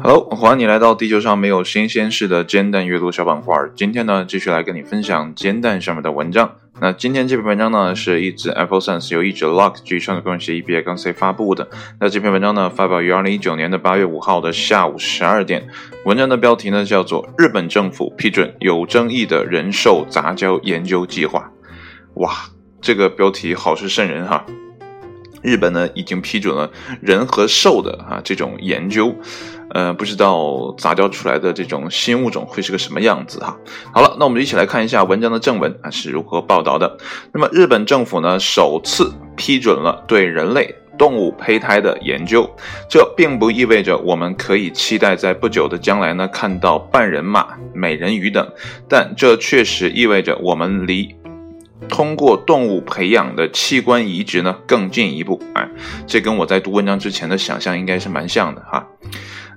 Hello，欢迎你来到地球上没有新鲜事的煎蛋阅读小板块。今天呢，继续来跟你分享煎蛋上面的文章。那今天这篇文章呢，是一纸 Apple Sense 由一纸 Lock 据创作工业协议 B I 杠 C 发布的。那这篇文章呢，发表于二零一九年的八月五号的下午十二点。文章的标题呢，叫做《日本政府批准有争议的人兽杂交研究计划》。哇，这个标题好是瘆人哈！日本呢，已经批准了人和兽的啊这种研究。呃，不知道杂交出来的这种新物种会是个什么样子哈。好了，那我们一起来看一下文章的正文啊是如何报道的。那么，日本政府呢首次批准了对人类动物胚胎的研究，这并不意味着我们可以期待在不久的将来呢看到半人马、美人鱼等，但这确实意味着我们离通过动物培养的器官移植呢更进一步。哎，这跟我在读文章之前的想象应该是蛮像的哈。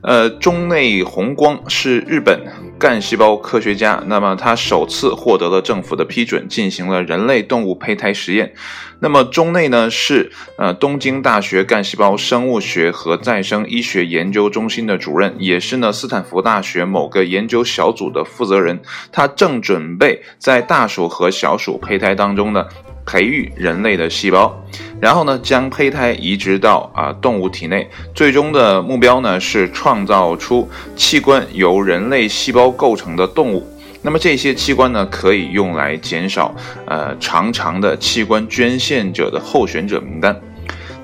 呃，中内宏光是日本干细胞科学家，那么他首次获得了政府的批准，进行了人类动物胚胎实验。那么中内呢是呃东京大学干细胞生物学和再生医学研究中心的主任，也是呢斯坦福大学某个研究小组的负责人。他正准备在大鼠和小鼠胚胎当中呢。培育人类的细胞，然后呢，将胚胎移植到啊动物体内，最终的目标呢是创造出器官由人类细胞构成的动物。那么这些器官呢，可以用来减少呃长长的器官捐献者的候选者名单。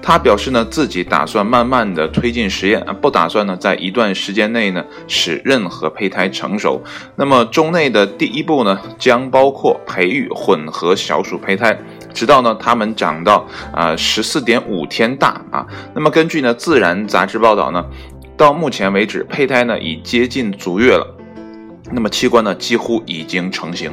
他表示呢，自己打算慢慢的推进实验，不打算呢在一段时间内呢使任何胚胎成熟。那么中内的第一步呢，将包括培育混合小鼠胚胎，直到呢它们长到啊十四点五天大啊。那么根据呢《自然》杂志报道呢，到目前为止，胚胎呢已接近足月了，那么器官呢几乎已经成型。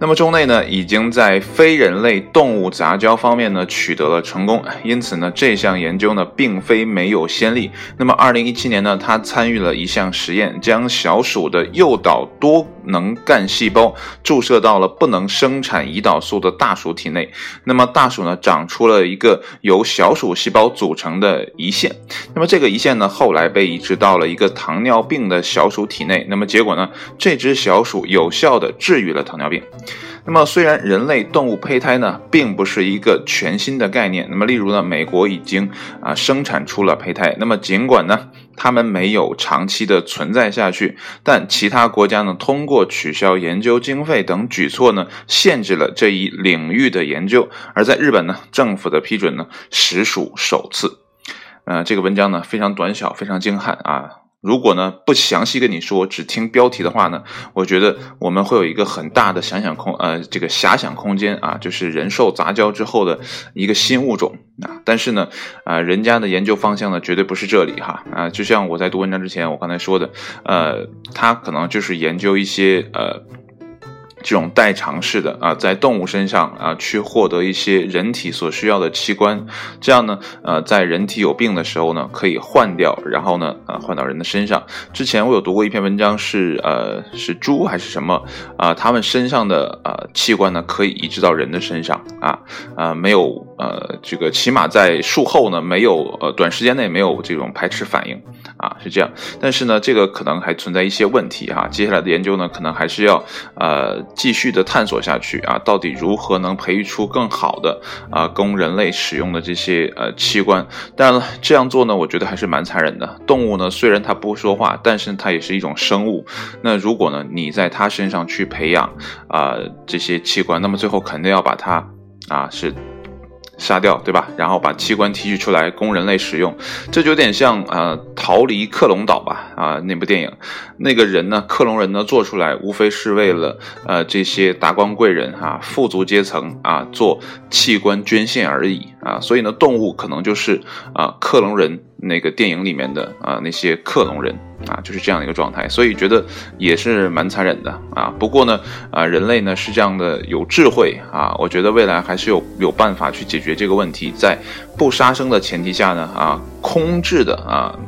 那么中内呢，已经在非人类动物杂交方面呢取得了成功，因此呢，这项研究呢并非没有先例。那么二零一七年呢，他参与了一项实验，将小鼠的诱导多能干细胞注射到了不能生产胰岛素的大鼠体内。那么大鼠呢，长出了一个由小鼠细胞组成的胰腺。那么这个胰腺呢，后来被移植到了一个糖尿病的小鼠体内。那么结果呢，这只小鼠有效的治愈了糖尿病。那么，虽然人类动物胚胎呢，并不是一个全新的概念。那么，例如呢，美国已经啊生产出了胚胎。那么，尽管呢，他们没有长期的存在下去，但其他国家呢，通过取消研究经费等举措呢，限制了这一领域的研究。而在日本呢，政府的批准呢，实属首次。呃，这个文章呢，非常短小，非常精悍啊。如果呢不详细跟你说，只听标题的话呢，我觉得我们会有一个很大的想想空呃这个遐想空间啊，就是人兽杂交之后的一个新物种啊。但是呢，啊人家的研究方向呢绝对不是这里哈啊，就像我在读文章之前我刚才说的，呃，他可能就是研究一些呃。这种代偿式的啊，在动物身上啊，去获得一些人体所需要的器官，这样呢，呃，在人体有病的时候呢，可以换掉，然后呢，呃，换到人的身上。之前我有读过一篇文章，是呃，是猪还是什么啊？他们身上的呃器官呢，可以移植到人的身上啊啊，没有呃，这个起码在术后呢，没有呃，短时间内没有这种排斥反应啊，是这样。但是呢，这个可能还存在一些问题哈，接下来的研究呢，可能还是要呃。继续的探索下去啊，到底如何能培育出更好的啊供人类使用的这些呃器官？当然了，这样做呢，我觉得还是蛮残忍的。动物呢，虽然它不说话，但是它也是一种生物。那如果呢，你在它身上去培养啊这些器官，那么最后肯定要把它啊是。杀掉，对吧？然后把器官提取出来供人类使用，这就有点像呃逃离克隆岛吧啊那部电影，那个人呢，克隆人呢做出来，无非是为了呃这些达官贵人哈富足阶层啊做器官捐献而已。啊，所以呢动物可能就是啊克隆人。那个电影里面的啊，那些克隆人啊，就是这样的一个状态，所以觉得也是蛮残忍的啊。不过呢，啊，人类呢是这样的有智慧啊，我觉得未来还是有有办法去解决这个问题，在不杀生的前提下呢，啊，空置的啊，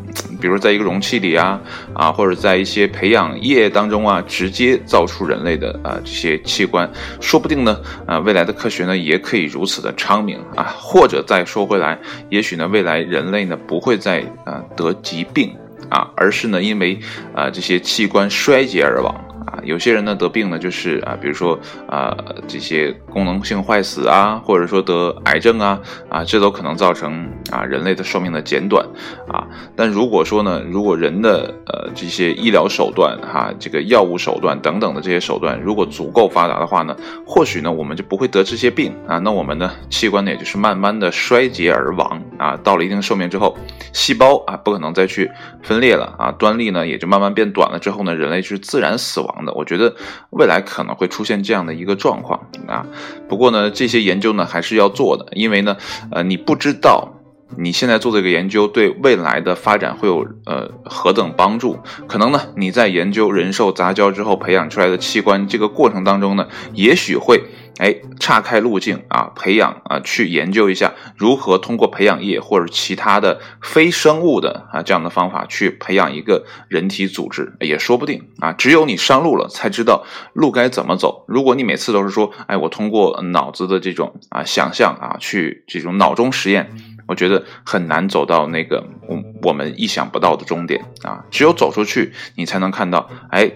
比如在一个容器里啊啊，或者在一些培养液当中啊，直接造出人类的啊这些器官，说不定呢啊，未来的科学呢也可以如此的昌明啊。或者再说回来，也许呢未来人类呢不会再啊得疾病啊，而是呢因为啊这些器官衰竭而亡。有些人呢得病呢，就是啊，比如说啊，这些功能性坏死啊，或者说得癌症啊，啊，这都可能造成啊人类的寿命的减短啊。但如果说呢，如果人的呃这些医疗手段哈，这个药物手段等等的这些手段如果足够发达的话呢，或许呢我们就不会得这些病啊。那我们的器官呢也就是慢慢的衰竭而亡啊。到了一定寿命之后，细胞啊不可能再去分裂了啊，端粒呢也就慢慢变短了之后呢，人类是自然死亡。的，我觉得未来可能会出现这样的一个状况啊。不过呢，这些研究呢还是要做的，因为呢，呃，你不知道你现在做这个研究对未来的发展会有呃何等帮助。可能呢，你在研究人兽杂交之后培养出来的器官这个过程当中呢，也许会。哎，岔开路径啊，培养啊，去研究一下如何通过培养液或者其他的非生物的啊这样的方法去培养一个人体组织，也说不定啊。只有你上路了，才知道路该怎么走。如果你每次都是说，哎，我通过脑子的这种啊想象啊，去这种脑中实验，我觉得很难走到那个我我们意想不到的终点啊。只有走出去，你才能看到，哎。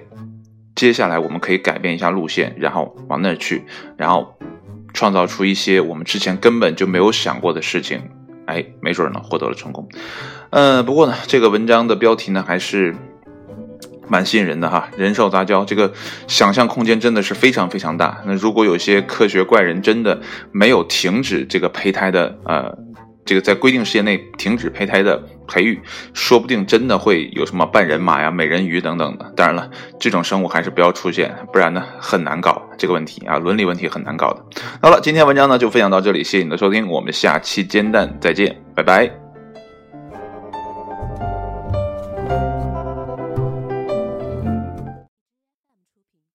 接下来我们可以改变一下路线，然后往那儿去，然后创造出一些我们之前根本就没有想过的事情，哎，没准呢获得了成功。嗯，不过呢，这个文章的标题呢还是蛮吸引人的哈，人兽杂交，这个想象空间真的是非常非常大。那如果有些科学怪人真的没有停止这个胚胎的呃。这个在规定时间内停止胚胎的培育，说不定真的会有什么半人马呀、美人鱼等等的。当然了，这种生物还是不要出现，不然呢很难搞这个问题啊，伦理问题很难搞的。好了，今天文章呢就分享到这里，谢谢你的收听，我们下期煎蛋再见，拜拜。